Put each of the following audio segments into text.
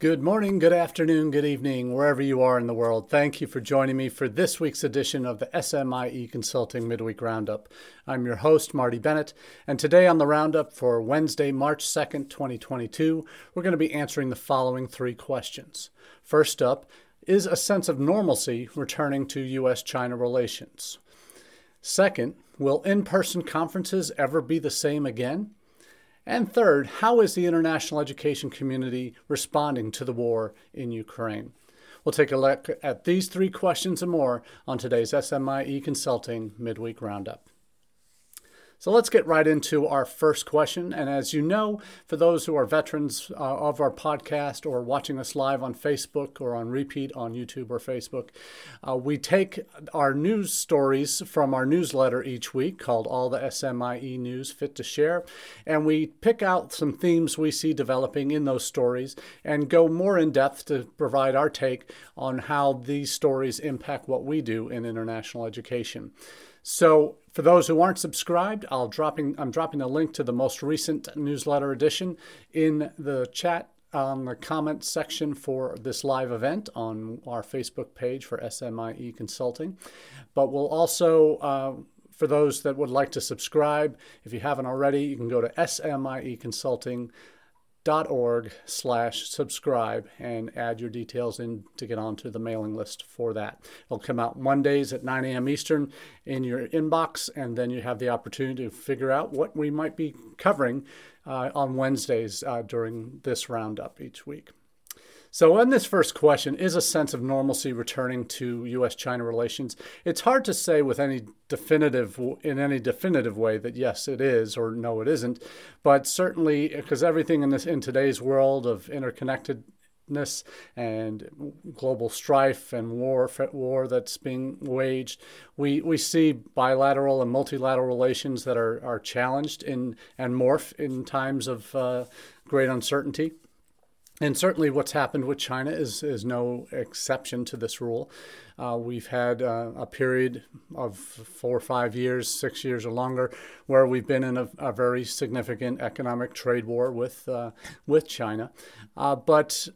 Good morning, good afternoon, good evening, wherever you are in the world. Thank you for joining me for this week's edition of the SMIE Consulting Midweek Roundup. I'm your host, Marty Bennett, and today on the Roundup for Wednesday, March 2nd, 2022, we're going to be answering the following three questions. First up, is a sense of normalcy returning to U.S. China relations? Second, will in person conferences ever be the same again? And third, how is the international education community responding to the war in Ukraine? We'll take a look at these three questions and more on today's SMIE Consulting Midweek Roundup. So let's get right into our first question. And as you know, for those who are veterans uh, of our podcast or watching us live on Facebook or on repeat on YouTube or Facebook, uh, we take our news stories from our newsletter each week called All the SMIE News Fit to Share. And we pick out some themes we see developing in those stories and go more in depth to provide our take on how these stories impact what we do in international education. So for those who aren't subscribed, I'll dropping I'm dropping a link to the most recent newsletter edition in the chat on the comment section for this live event on our Facebook page for SMIE Consulting. But we'll also uh, for those that would like to subscribe, if you haven't already, you can go to SMIE Consulting org slash subscribe and add your details in to get onto the mailing list for that. It'll come out Mondays at 9 a.m. Eastern in your inbox, and then you have the opportunity to figure out what we might be covering uh, on Wednesdays uh, during this roundup each week. So, on this first question, is a sense of normalcy returning to U.S.-China relations? It's hard to say with any definitive, in any definitive way, that yes, it is, or no, it isn't. But certainly, because everything in this in today's world of interconnectedness and global strife and war war that's being waged, we, we see bilateral and multilateral relations that are, are challenged in and morph in times of uh, great uncertainty. And certainly, what's happened with China is, is no exception to this rule. Uh, we've had uh, a period of four or five years, six years or longer, where we've been in a, a very significant economic trade war with, uh, with China. Uh, but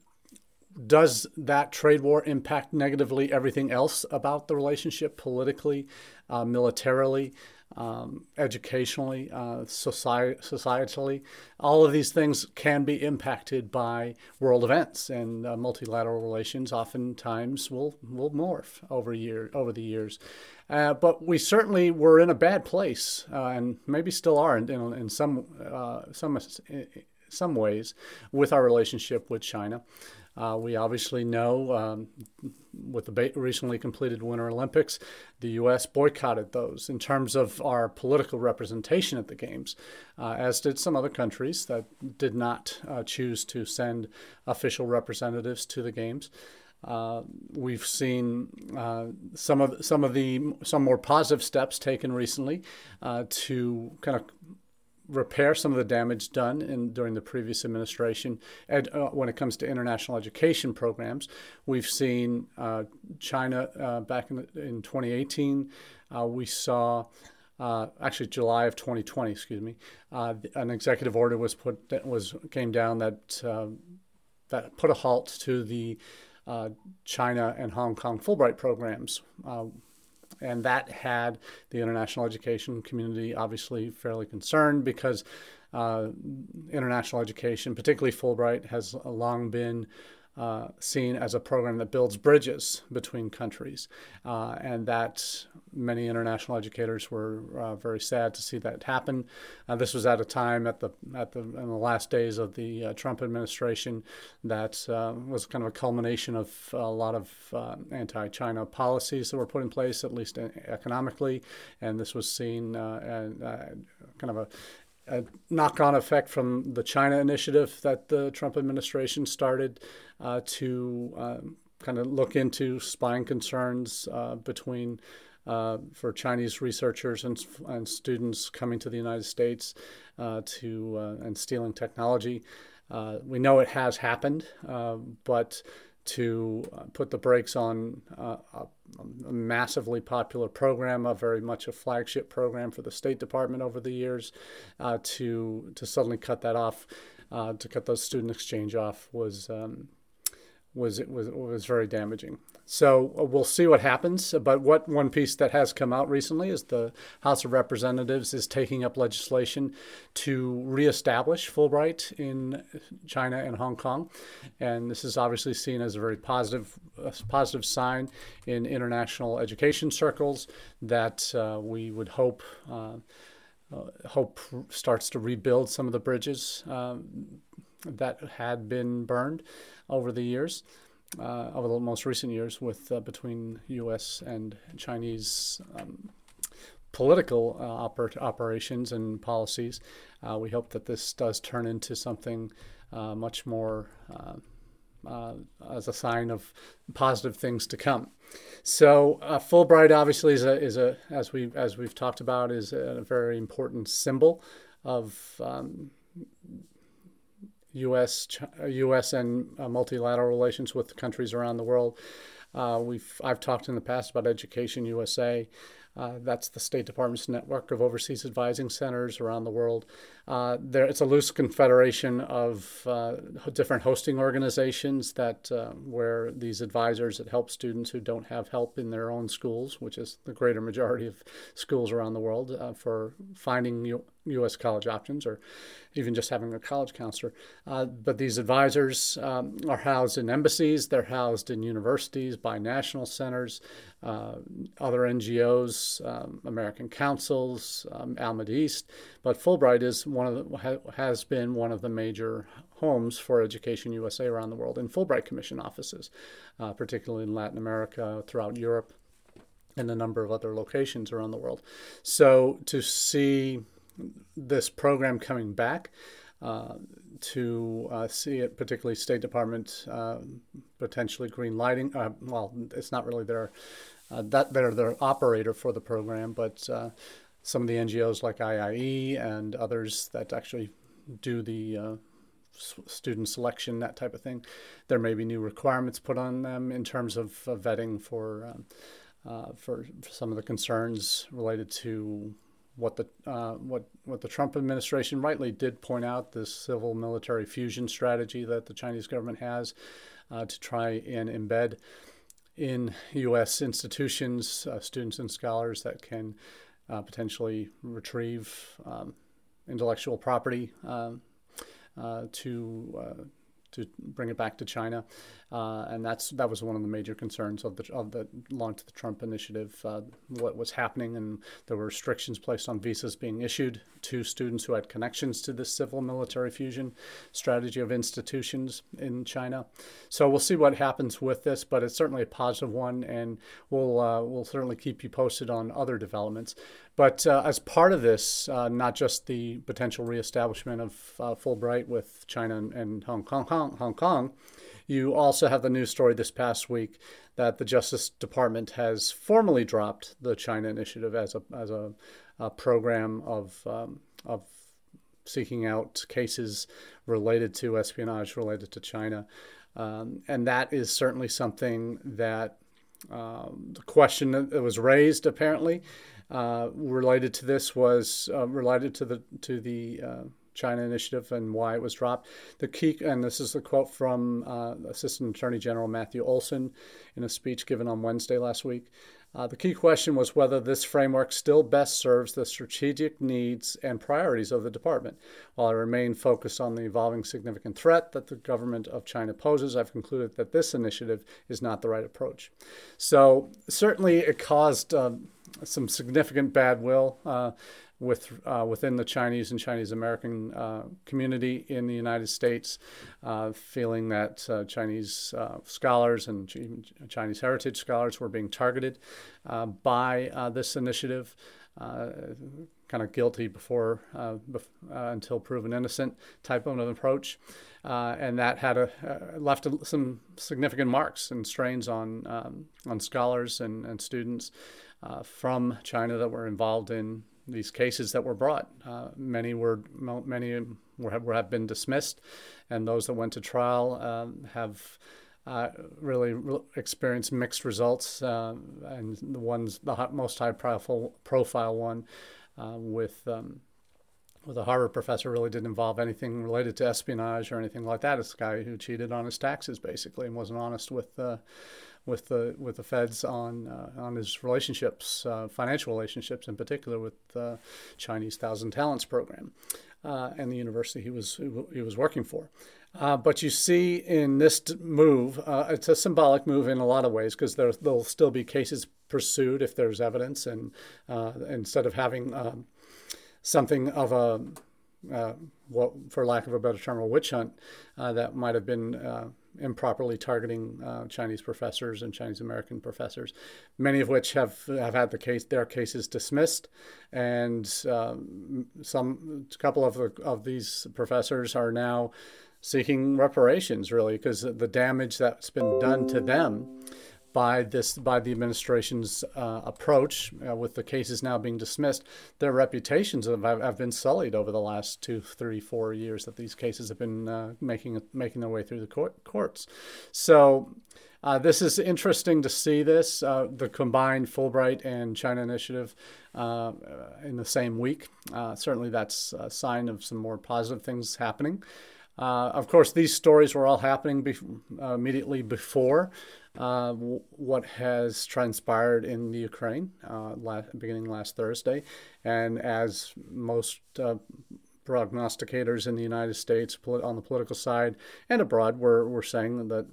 does that trade war impact negatively everything else about the relationship politically, uh, militarily? Um, educationally, uh, society, societally. All of these things can be impacted by world events, and uh, multilateral relations oftentimes will will morph over year over the years. Uh, but we certainly were in a bad place, uh, and maybe still are in, in, in some uh, some some ways with our relationship with China. Uh, we obviously know um, with the recently completed Winter Olympics, the U.S. boycotted those in terms of our political representation at the Games, uh, as did some other countries that did not uh, choose to send official representatives to the Games. Uh, we've seen uh, some of some of the some more positive steps taken recently uh, to kind of repair some of the damage done in, during the previous administration. Ed, uh, when it comes to international education programs, we've seen uh, China uh, back in, in 2018. Uh, we saw. Uh, actually, July of 2020, excuse me, uh, an executive order was put that was came down that that put a halt to the China and Hong Kong Fulbright programs and that had the international education community obviously fairly concerned because uh, international education, particularly Fulbright, has long been uh, seen as a program that builds bridges between countries, uh, and that many international educators were uh, very sad to see that happen. Uh, this was at a time at the at the in the last days of the uh, Trump administration that uh, was kind of a culmination of a lot of anti-China policies that were put in place, at least economically, and this was seen and kind of a a knock-on effect from the China initiative that the Trump administration started uh, to uh, kind of look into spying concerns uh, between uh, for Chinese researchers and, and, students coming to the United States uh, to uh, and stealing technology. we know it has happened, but to uh, put the brakes on uh, a, massively popular program, a very much a flagship program for the State Department over the years, uh, to to suddenly cut that off, uh, to cut those student exchange off was um, was was was very damaging. So uh, we'll see what happens. But what one piece that has come out recently is the House of Representatives is taking up legislation to reestablish Fulbright in China and Hong Kong, and this is obviously seen as a very positive a positive sign in international education circles that uh, we would hope. Uh, uh, hope starts to rebuild some of the bridges um, that had been burned over the years uh, over the most recent years with uh, between U.S. and Chinese um, political uh, oper- operations and policies. Uh, we hope that this does turn into something uh, much more uh, as a sign of positive things to come. So Fulbright obviously is a, is a as we as we've talked about is a very important symbol of um, U.S. U.S. and uh, multilateral relations with countries around the world. Uh, we've I've talked in the past about Education USA. Uh, that's the State Department's network of overseas advising centers around the world. Uh, there, it's a loose confederation of uh, different hosting organizations that uh, where these advisors that help students who don't have help in their own schools, which is the greater majority of schools around the world, uh, for finding U- U.S. college options or even just having a college counselor. Uh, but these advisors um, are housed in embassies, they're housed in universities, binational centers, other NGOs, um, American councils, um, East. But Fulbright is one of the, ha, has been one of the major homes for Education USA around the world in Fulbright Commission offices, uh, particularly in Latin America, throughout Europe, and a number of other locations around the world. So to see this program coming back. Uh, to uh, see it, particularly State Department uh, potentially green lighting. Uh, well, it's not really their uh, that they're their operator for the program, but uh, some of the NGOs like IIE and others that actually do the student selection, that type of thing. There may be new requirements put on them in terms of vetting for. Um, for, for some of the concerns related to what the uh, what what the Trump administration rightly did point out this civil military fusion strategy that the Chinese government has uh, to try and embed in U.S. institutions uh, students and scholars that can uh, potentially retrieve um, intellectual property um, uh, to uh, to bring it back to China, uh, and that's that was one of the major concerns of the of the launch of the Trump initiative. Uh, what was happening, and there were restrictions placed on visas being issued to students who had connections to this civil military fusion strategy of institutions in China. So we'll see what happens with this, but it's certainly a positive one, and we'll uh, we'll certainly keep you posted on other developments. But uh, as part of this, uh, not just the potential reestablishment of uh, Fulbright with China and, and Hong Kong, Hong, Hong Kong, you also have the news story this past week that the Justice Department has formally dropped the China Initiative as a as a, a program of um, of seeking out cases related to espionage related to China, um, and that is certainly something that um, the question that was raised apparently uh, related to this was uh, related to the to the uh, China initiative and why it was dropped. The key, and this is a quote from uh, Assistant Attorney General Matthew Olsen in a speech given on Wednesday last week. Uh, the key question was whether this framework still best serves the strategic needs and priorities of the department. While I remain focused on the evolving significant threat that the government of China poses, I've concluded that this initiative is not the right approach. So, certainly, it caused uh, some significant bad will uh, with uh, within the Chinese and Chinese American uh, community in the United States, uh, feeling that uh, Chinese uh, scholars and Chinese heritage scholars were being targeted uh, by this initiative. kind of guilty before bef- until proven innocent type of an approach, and that had a, left a, some significant marks and strains on um, on scholars and, and students from China that were involved in these cases that were brought. Uh, many were many were, have been dismissed, and those that went to trial um, have uh, really re- experienced mixed results. Uh, and the ones the hot, most high profile profile one uh, with um, well, the Harvard professor really didn't involve anything related to espionage or anything like that. It's a guy who cheated on his taxes basically and wasn't honest with uh, with the with the feds on uh, on his relationships, uh, financial relationships in particular with the Chinese Thousand Talents program uh, and the university he was he was working for. Uh, but you see in this move, uh, it's a symbolic move in a lot of ways because there, there'll still be cases pursued if there's evidence, and instead of having um, something of a uh, what, for lack of a better term, a witch hunt uh, that might have been uh, improperly targeting uh, Chinese professors and Chinese American professors, many of which have have had the case their cases dismissed, and um, some a couple of of these professors are now seeking reparations, really, because the damage that's been done to them by this by the administration's uh, approach, uh, with the cases now being dismissed, their reputations have, have been sullied over the last two, three, four years that these cases have been uh, making making their way through the court, courts. So. Uh, this is interesting to see this, uh, the combined Fulbright and China initiative uh, in the same week. certainly, that's a sign of some more positive things happening. Uh, of course, these stories were all happening be- uh, immediately before uh, what has transpired in the Ukraine uh, beginning last Thursday. And as most uh, prognosticators in the United States on the political side and abroad were, were saying that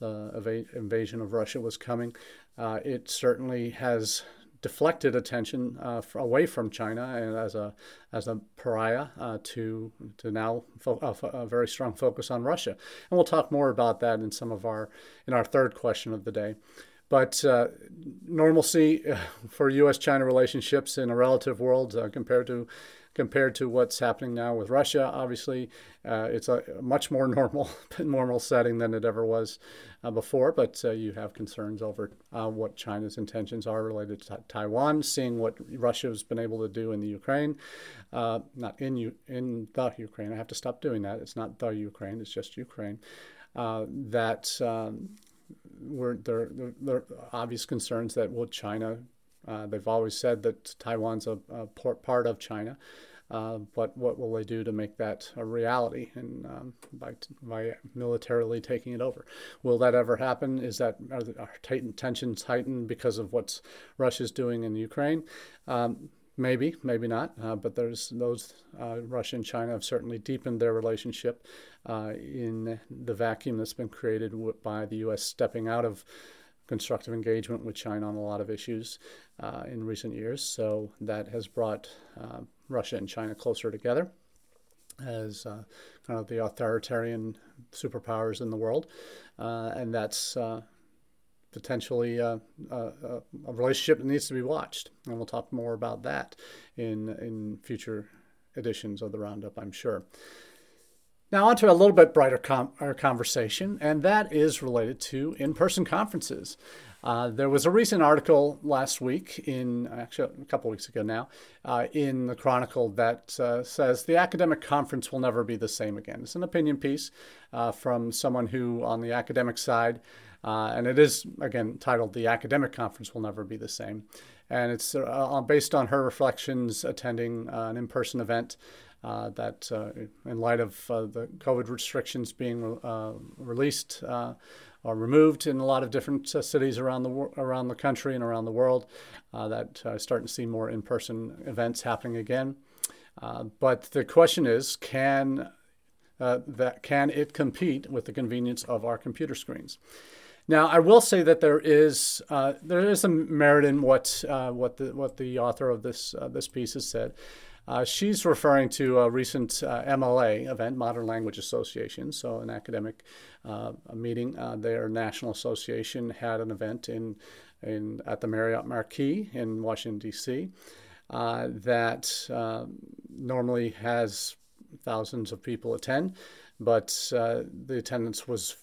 the ev- invasion of Russia was coming, uh, it certainly has deflected attention uh, away from China and as a as a pariah uh, to to now fo- a, a, very strong focus on Russia. And we'll talk more about that in some of our in our third question of the day. But uh, normalcy for U.S.-China relationships in a relative world uh, compared to compared to what's happening now with Russia. Obviously, uh, it's a much more normal normal setting than it ever was uh, before. But uh, you have concerns over uh, what China's intentions are related to Taiwan, seeing what Russia's been able to do in the Ukraine, uh, not in you in the Ukraine. I have to stop doing that. It's not the Ukraine. It's just Ukraine. Uh, that. Um, were there, there, there are obvious concerns that will China uh, they've always said that Taiwan's a, a part of China, uh, but what will they do to make that a reality and um, by, by militarily taking it over? Will that ever happen? Is that are, the, are tensions heightened because of what Russia's doing in Ukraine? Um, maybe, maybe not. Uh, but there's those uh, Russia and China have certainly deepened their relationship uh, in the vacuum that's been created by the U.S. stepping out of constructive engagement with China on a lot of issues uh, in recent years. So that has brought uh, Russia and China closer together as uh, kind of the authoritarian superpowers in the world. Uh, and that's uh, potentially a, a, a, relationship that needs to be watched. And we'll talk more about that in, in future editions of the Roundup, I'm sure. Now, on to a little bit brighter com- uh, conversation, and that is related to in person conferences. Uh, there was a recent article last week, in actually a couple weeks ago now, uh, in the Chronicle that uh, says the academic conference will never be the same again. It's an opinion piece uh, from someone who, on the academic side, uh, and it is again titled "The Academic Conference Will Never Be the Same," and it's based on her reflections attending an in-person event uh, that, uh, in light of uh, the COVID restrictions being released or removed in a lot of different cities around the around the country and around the world, that starting to see more in-person events happening again. but the question is, can uh, that can it compete with the convenience of our computer screens? Now, I will say that there is uh, there is some merit in what uh, what the what the author of this this piece has said. Uh, she's referring to a recent uh, MLA event, Modern Language Association, so an academic uh, meeting. Uh, their national association had an event in, in at the Marriott Marquis in Washington D.C. Uh, that um, normally has thousands of people attend, but uh, the attendance was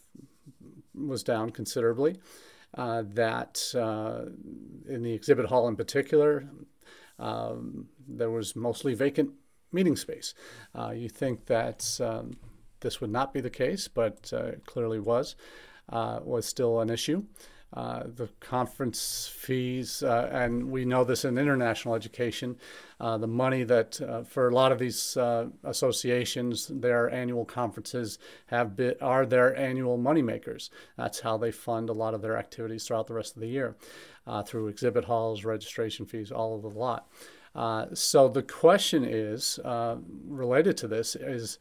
was down considerably. that in the exhibit hall in particular, um, there was mostly vacant meeting space. Uh, you think that um, this would not be the case, but uh, it clearly was, uh, was still an issue. uh, the conference fees, uh, and we know this in international education, uh, the money that for a lot of these associations, their annual conferences have been, are their annual moneymakers. That's how they fund a lot of their activities throughout the rest of the year through exhibit halls, registration fees, all of the lot. So the question is related to this is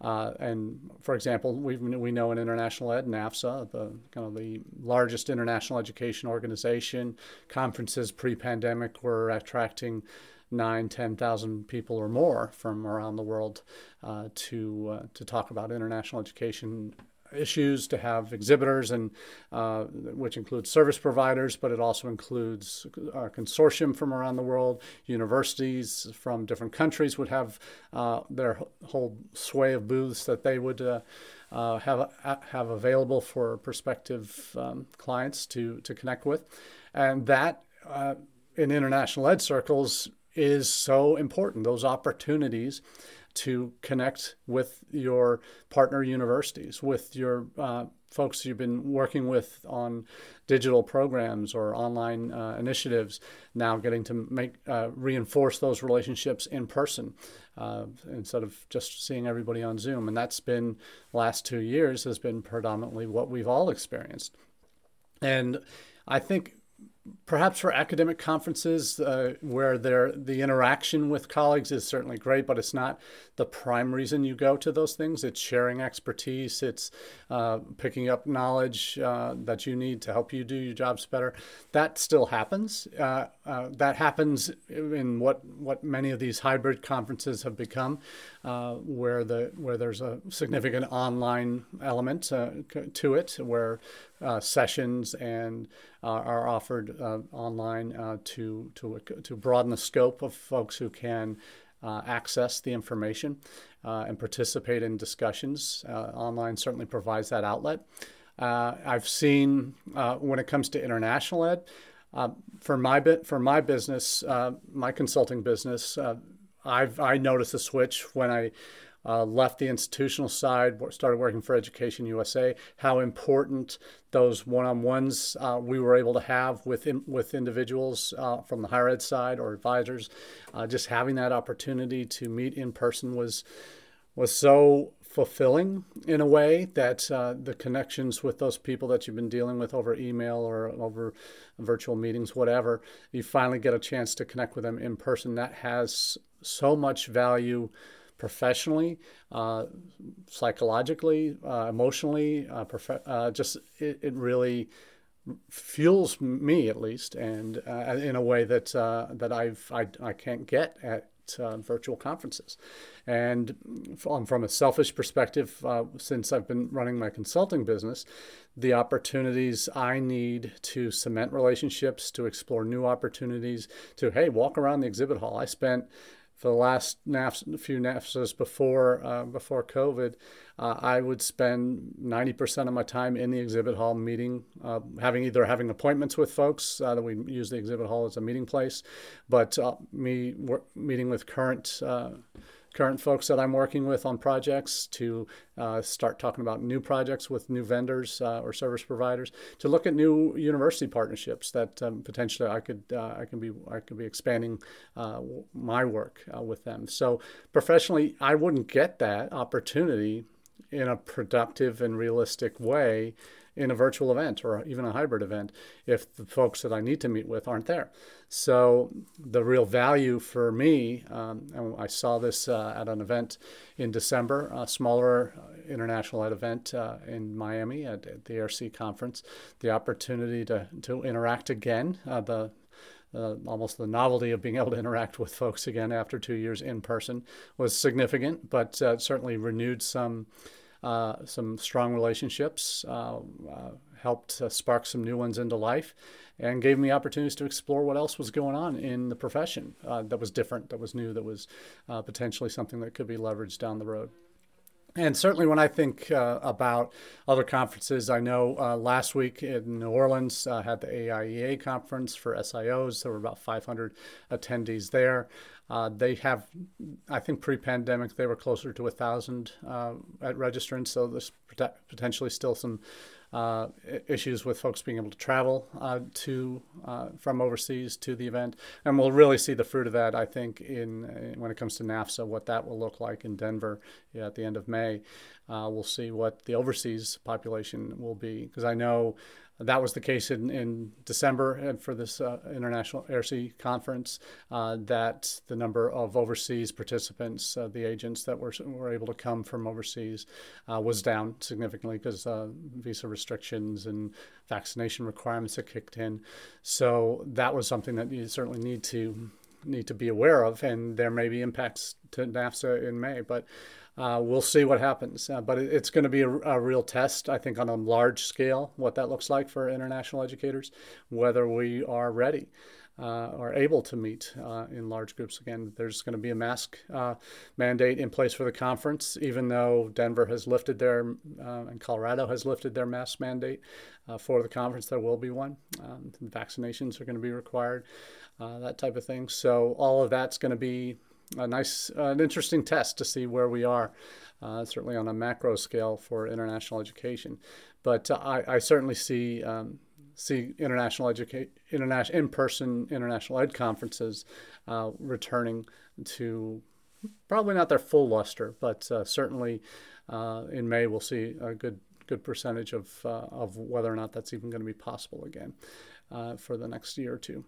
uh, and for example, we, we know in international ed, NAFSA, the kind of the largest international education organization, conferences pre-pandemic were attracting nine, 10,000 people or more from around the world uh, to uh, to talk about international education issues to have exhibitors and uh, which includes service providers but it also includes a consortium from around the world. Universities from different countries would have uh, their whole sway of booths that they would uh, uh have have available for prospective um, clients to to connect with. And that uh, in international ed circles is so important. Those opportunities to connect with your partner universities, with your uh, folks you've been working with on digital programs or online uh, initiatives, now getting to make uh, reinforce those relationships in person uh, instead of just seeing everybody on Zoom. And that's been last two years has been predominantly what we've all experienced. And I think perhaps for academic conferences uh, where the interaction with colleagues is certainly great, but it's not the prime reason you go to those things. It's sharing expertise, it's uh, picking up knowledge uh, that you need to help you do your jobs better. That still happens. Uh, uh, that happens in what, what many of these hybrid conferences have become, uh, where, the, where there's a significant online element to it, where sessions and are offered uh, online uh, to, to, to broaden the scope of folks who can uh, access the information and participate in discussions. online certainly provides that outlet. I've seen when it comes to international ed, uh, for my bit for my business, uh, my consulting business, uh, I've I noticed a switch when I uh, left the institutional side, started working for Education USA, how important those one-on-ones uh, we were able to have with in, with individuals uh, from the higher ed side or advisors. Uh, just having that opportunity to meet in person was was so fulfilling in a way that uh, the connections with those people that you've been dealing with over email or over virtual meetings, whatever, you finally get a chance to connect with them in person. That has so much value professionally, uh, psychologically, uh, emotionally, uh, prof- uh, just it, it, really fuels me at least, and uh, in a way that uh, that I've I, I can't get at virtual conferences. And from, from a selfish perspective, since I've been running my consulting business, the opportunities I need to cement relationships, to explore new opportunities, to hey, walk around the exhibit hall. I spent for the last few NAFSAs before uh, before COVID, uh, I would spend 90% of my time in the exhibit hall meeting, uh, having either having appointments with folks uh, that we use the exhibit hall as a meeting place, but uh, me meeting with current uh, current folks that I'm working with on projects to uh, start talking about new projects with new vendors uh, or service providers to look at new university partnerships that um, potentially I could uh, I can be I could be expanding uh, my work uh, with them. So professionally, I wouldn't get that opportunity in a productive and realistic way in a virtual event or even a hybrid event if the folks that I need to meet with aren't there. So the real value for me, um, I saw this uh, at an event in December, a smaller uh, international event uh, in Miami at, at, the AIRC conference, the opportunity to, to interact again, uh, the uh, almost the novelty of being able to interact with folks again after two years in person was significant, but uh, certainly renewed some uh, some strong relationships, uh, uh, helped spark some new ones into life, and gave me opportunities to explore what else was going on in the profession that was different, that was new, that was potentially something that could be leveraged down the road. And certainly, when I think uh, about other conferences, I know uh, last week in New Orleans uh, had the AIEA conference for SIOs. There were about 500 attendees there. Uh, they have, I think, pre-pandemic they were closer to a thousand uh, at registrants, so there's potentially still some uh, issues with folks being able to travel uh, to uh, from overseas to the event, and we'll really see the fruit of that. I think in uh, when it comes to NAFSA, what that will look like in Denver at the end of May. We'll see what the overseas population will be because I know that was the case in, in December and for this uh, International AIRC conference, uh, that the number of overseas participants, uh, the agents that were, were able to come from overseas, uh, was down significantly because uh, visa restrictions and vaccination requirements had kicked in. So that was something that you certainly need to need to be aware of, and there may be impacts to NAFSA in May. But uh, we'll see what happens. Uh, but it, it's going to be a, a, real test, I think, on a large scale, what that looks like for international educators, whether we are ready. Uh, or able to meet uh, in large groups again. There's going to be a mask uh, mandate in place for the conference, even though Denver has lifted their uh, and Colorado has lifted their mask mandate for the conference. There will be one. Um, vaccinations are going to be required, that type of thing. So all of that's going to be a nice, uh, an interesting test to see where we are, uh, certainly on a macro scale for international education. But uh, I, I, certainly see um, see international education, international in-person international ed conferences uh, returning to probably not their full luster, but uh, certainly in May we'll see a good good percentage of of whether or not that's even going to be possible again for the next year or two.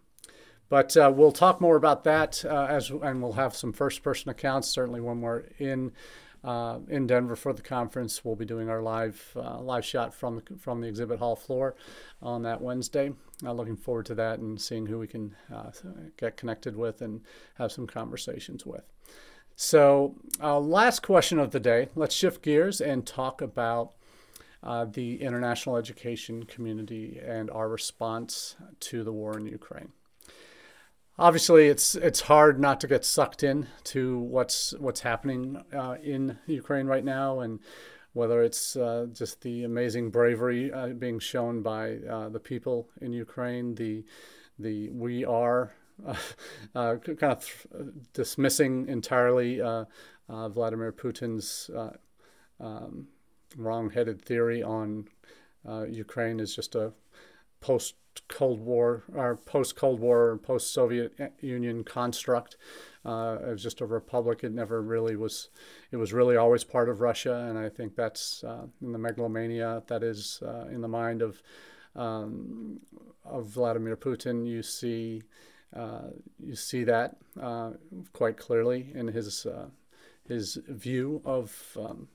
But uh, we'll talk more about that uh, as, and we'll have some first-person accounts. Certainly, when we're in uh, in Denver for the conference, we'll be doing our live uh, live shot from the, from the exhibit hall floor on that Wednesday. Uh, looking forward to that and seeing who we can uh, get connected with and have some conversations with. So, last question of the day. Let's shift gears and talk about. Uh, the international education community and our response to the war in Ukraine obviously it's it's hard not to get sucked in to what's what's happening uh, in Ukraine right now and whether it's uh, just the amazing bravery uh, being shown by uh, the people in Ukraine the the we are uh, uh, kind of dismissing entirely Vladimir Putin's um, wrong-headed theory on Ukraine is just a post Cold War or post Cold War post Soviet Union construct. Uh, it was just a republic. It never really was. It was really always part of Russia, and I think that's uh, in the megalomania that is uh, in the mind of um, of Vladimir Putin. You see, uh, you see that uh, quite clearly in his uh, his view of um,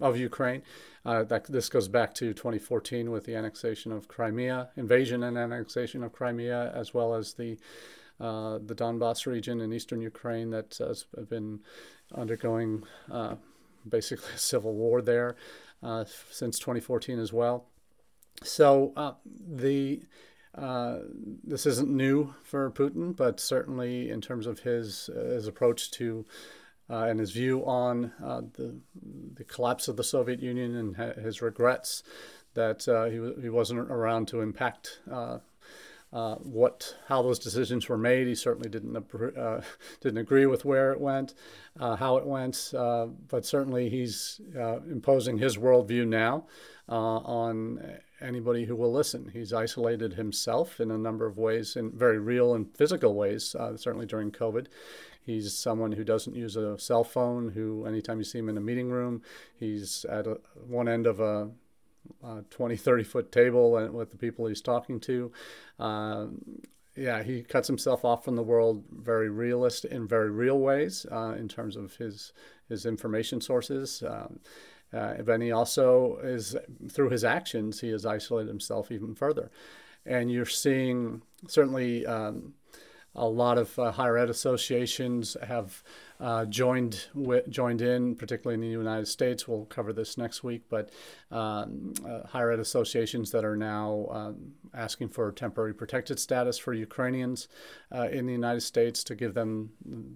of Ukraine. Uh, that this goes back to 2014 with the annexation of Crimea, invasion and annexation of Crimea, as well as the uh, the Donbass region in eastern Ukraine that has been undergoing uh, basically a civil war there uh, since 2014 as well. So uh, the uh, this isn't new for Putin, but certainly in terms of his his approach to uh, and his view on uh, the, the collapse of the Soviet Union and ha- his regrets that uh, he, w- he wasn't around to impact uh, uh, what how those decisions were made. He certainly didn't uh, didn't agree with where it went, how it went, but certainly he's imposing his worldview now on anybody who will listen. He's isolated himself in a number of ways, in very real and physical ways, certainly during COVID. He's someone who doesn't use a cell phone, who anytime you see him in a meeting room, he's at a, one end of a, a 20, 30 foot table and with the people he's talking to. Uh, yeah, he cuts himself off from the world very realist in very real ways uh, in terms of his his information sources. Um, uh, but he also is through his actions he has isolated himself even further, and you're seeing certainly. Um, a lot of uh, higher ed associations have uh, joined joined in, particularly in the United States. We'll cover this next week, but um, uh, higher ed associations that are now um, asking for temporary protected status for Ukrainians uh, in the United States to give them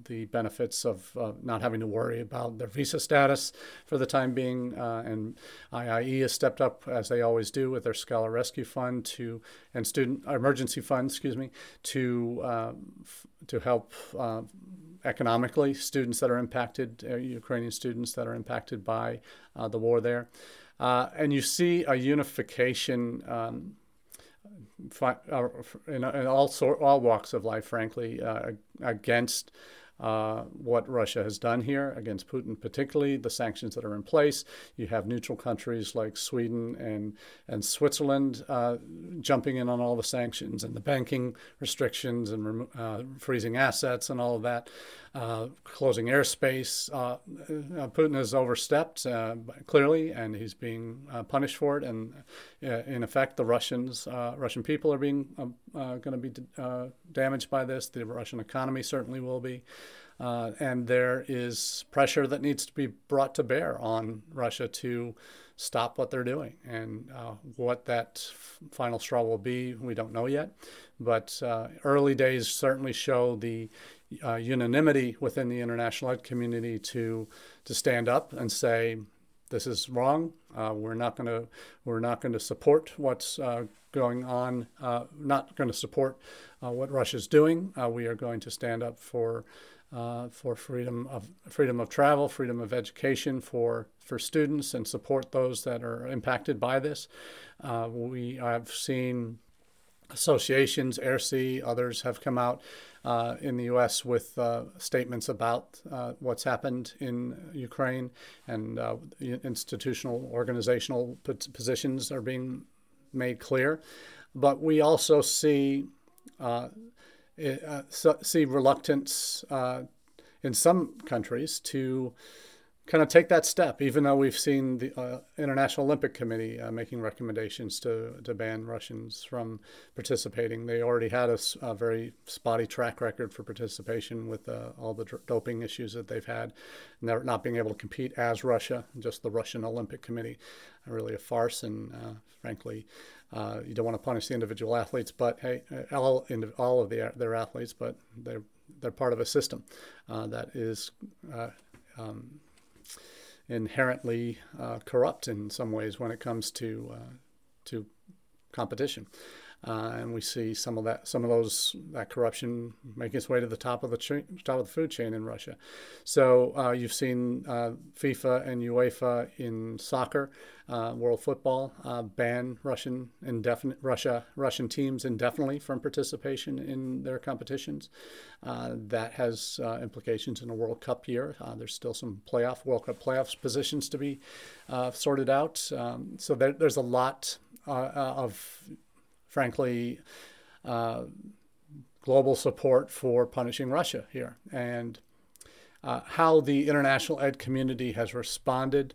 the benefits of uh, not having to worry about their visa status for the time being. Uh, and IIE has stepped up as they always do with their Scholar Rescue Fund to and student emergency fund, excuse me, to f- to help economically students that are impacted, uh, Ukrainian students that are impacted by uh, the war there. Uh, and you see a unification um, fi- uh, in, in, all sort, all walks of life, frankly, uh, against uh, what Russia has done here against Putin, particularly the sanctions that are in place. You have neutral countries like Sweden and and Switzerland uh, jumping in on all the sanctions and the banking restrictions and uh, freezing assets and all of that, uh, closing airspace. Uh, Putin has overstepped clearly, and he's being punished for it. And in effect, the Russians, Russian people, are being going to be damaged by this. The Russian economy certainly will be. Uh, and there is pressure that needs to be brought to bear on Russia to stop what they're doing. And uh, what that f- final straw will be, we don't know yet. But uh, early days certainly show the uh, unanimity within the international community to to stand up and say this is wrong. Uh, we're not going to we're not going to support what's uh, going on. not going to support what Russia's doing. we are going to stand up for uh, for freedom of freedom of travel, freedom of education for for students, and support those that are impacted by this. Uh, we have seen associations, AIRC, others have come out uh, in the U.S. with uh, statements about uh, what's happened in Ukraine, and uh, institutional, organizational positions are being made clear. But we also see uh, see reluctance in some countries to kind of take that step, even though we've seen the uh, International Olympic Committee uh, making recommendations to, to ban Russians from participating. They already had a, a very spotty track record for participation with uh, all the doping issues that they've had, they're not being able to compete as Russia, just the Russian Olympic Committee. Really a farce, and uh, frankly, uh, you don't want to punish the individual athletes, but hey, uh, all, all of the, their athletes, but they're they're part of a system uh, that is uh, um, inherently uh, corrupt in some ways when it comes to uh, to competition. Uh, and we see some of that, some of those that corruption making its way to the top of the top of the food chain in Russia. So uh, you've seen uh, FIFA and UEFA in soccer, uh, world football uh, ban Russian indefinite Russia Russian teams indefinitely from participation in their competitions. Uh, that has implications in a World Cup year. there's still some playoff World Cup playoffs positions to be sorted out. Um, so there, there's a lot of frankly, uh, global support for punishing Russia here. And uh, how the international ed community has responded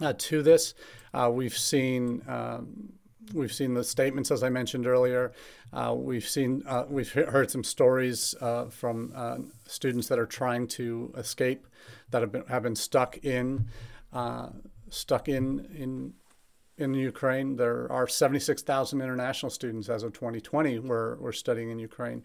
uh, to this, uh, we've seen. Um, we've seen the statements, as I mentioned earlier. Uh, we've seen, uh, we've heard some stories from students that are trying to escape, that have been have been stuck in, stuck in in in Ukraine. There are 76,000 international students as of 2020 were, were studying in Ukraine.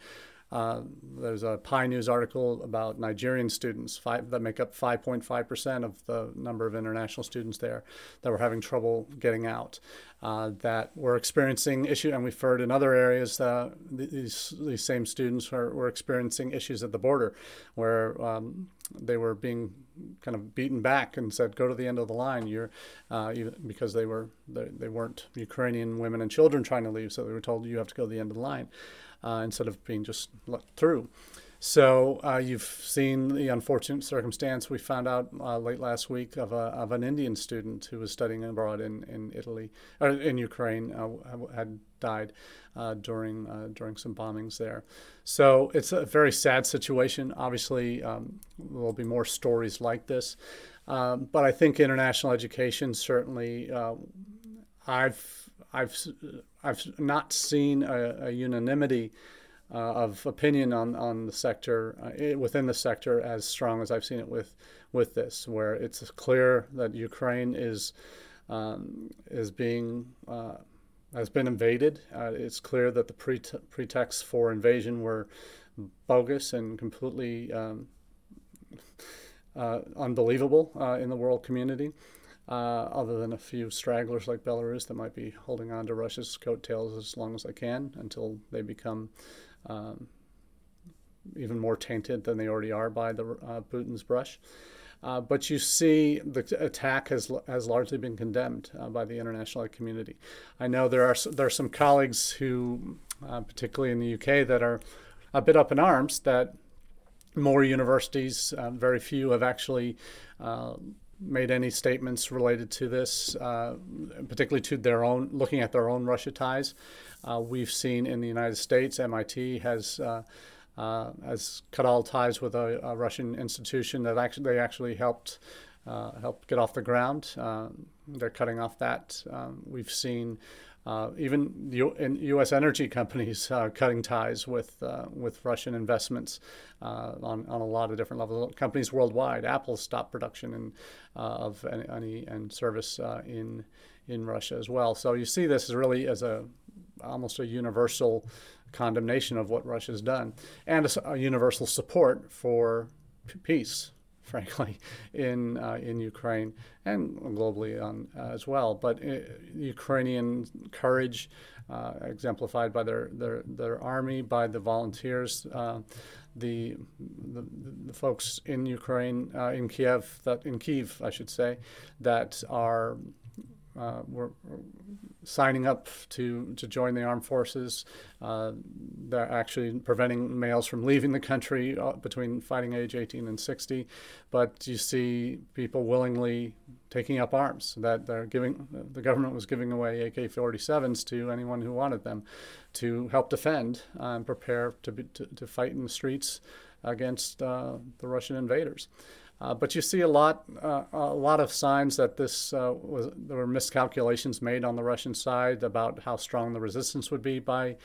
Uh, there's a PIE News article about Nigerian students five, that make up 5.5% of the number of international students there that were having trouble getting out. Uh, that were experiencing issue, and we've heard in other areas uh, these these same students were, were experiencing issues at the border, where um, they were being kind of beaten back and said, "Go to the end of the line." You're uh, because they were they, they weren't Ukrainian women and children trying to leave, so they were told you have to go to the end of the line uh, instead of being just let through. So uh, you've seen the unfortunate circumstance we found out uh, late last week of, a, of an Indian student who was studying abroad in, in Italy or in Ukraine uh, had died uh, during uh, during some bombings there. So it's a very sad situation. Obviously, um, there will be more stories like this, um, but I think international education certainly. Uh, I've I've I've not seen a, a unanimity uh, of opinion on, on the sector uh, within the sector as strong as I've seen it with with this, where it's clear that Ukraine is um, is being has been invaded. Uh, it's clear that the pre- pretexts for invasion were bogus and completely um, uh, unbelievable uh, in the world community uh, other than a few stragglers like Belarus that might be holding on to Russia's coattails as long as they can until they become um, even more tainted than they already are by the uh, Putin's brush. Uh, but you see, the attack has has largely been condemned uh, by the international community. I know there are there are some colleagues who, uh, particularly in the UK, that are a bit up in arms that more universities, uh, very few, have actually uh, made any statements related to this, uh, particularly to their own, looking at their own Russia ties. Uh, we've seen in the United States, MIT has uh, uh, has cut all ties with a, a, Russian institution that actually they actually helped uh, help get off the ground. Uh, they're cutting off that. Um, we've seen uh, even U- U.S. energy companies uh, cutting ties with uh, with Russian investments on, on a lot of different levels. Companies worldwide. Apple stopped production in, of any, any, and service in in Russia as well. So you see this as really as a almost a universal condemnation of what Russia's done, and a, a universal support for p- peace frankly, in uh, in Ukraine and globally on, uh, as well. But uh, Ukrainian courage, uh, exemplified by their, their their army, by the volunteers, uh, the, the, the folks in Ukraine, uh, in Kiev, that in Kiev, I should say, that are uh, were signing up to, to join the armed forces. Uh, they're actually preventing males from leaving the country uh, between fighting age 18 and 60. But you see people willingly taking up arms. That they're giving the government was giving away AK-47s to anyone who wanted them to help defend and prepare to, be, to, to fight in the streets against uh, the Russian invaders. Uh, but you see a lot, uh, a lot of signs that this uh, was there were miscalculations made on the Russian side about how strong the resistance would be by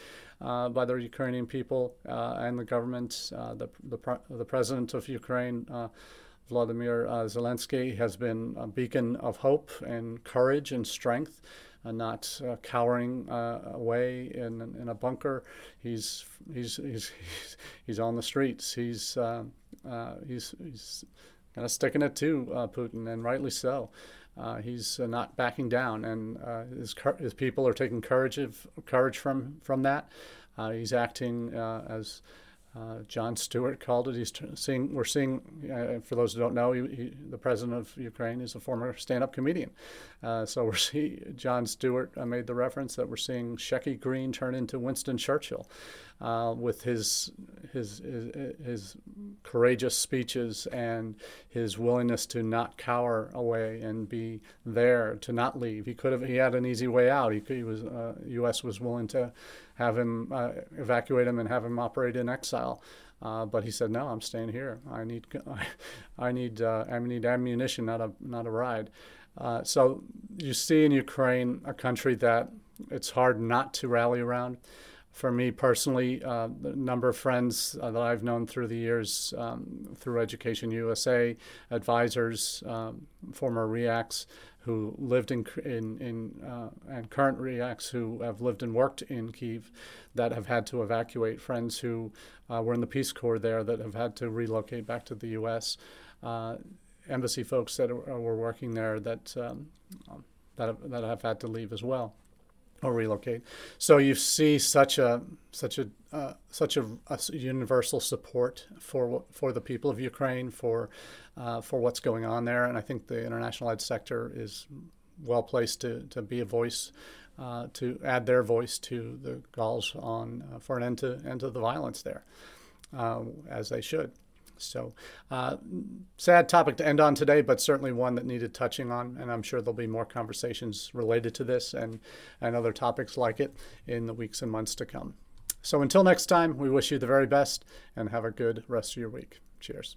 uh, by the Ukrainian people uh, and the government. Uh, the, the, the president of Ukraine, Vladimir Zelensky, has been a beacon of hope and courage and strength. Not uh, cowering uh, away in, in a bunker. He's he's he's he's on the streets. He's he's he's kind of sticking it to uh, Putin, and rightly so. Uh, he's uh, not backing down, and uh, his, his people are taking courage of, courage from from that. Uh, he's acting uh, as Jon Stewart called it. He's seeing. We're seeing. For those who don't know, he, he, the president of Ukraine is a former stand-up comedian. So we're seeing Jon Stewart made the reference that we're seeing Shecky Greene turn into Winston Churchill, uh, with his, his his his courageous speeches and his willingness to not cower away and be there to not leave. He could have. He had an easy way out. He, he was. U.S. Uh, was willing to have him uh, evacuate him and have him operate in exile. Uh, but he said, "No, I'm staying here. I need, I need, uh, I need ammunition, not a, not a ride." Uh, so you see in Ukraine a country that it's hard not to rally around. For me personally, uh, the number of friends uh, that I've known through the years, um, through Education USA, advisors, um, former REACs, who lived in in, in uh, and current REACs who have lived and worked in Kiev that have had to evacuate. Friends who uh, were in the Peace Corps there that have had to relocate back to the U.S. Uh, embassy folks that are, were working there that um, that have, that have had to leave as well or relocate. So you see such a such a uh, such a, a, universal support for for the people of Ukraine for uh, for what's going on there, and I think the international ed sector is well placed to to be a voice. Uh, to add their voice to the calls on uh, for an end to end to the violence there, uh, as they should. So, uh, sad topic to end on today, but certainly one that needed touching on. And I'm sure there'll be more conversations related to this and, and other topics like it in the weeks and months to come. So, until next time, we wish you the very best and have a good rest of your week. Cheers.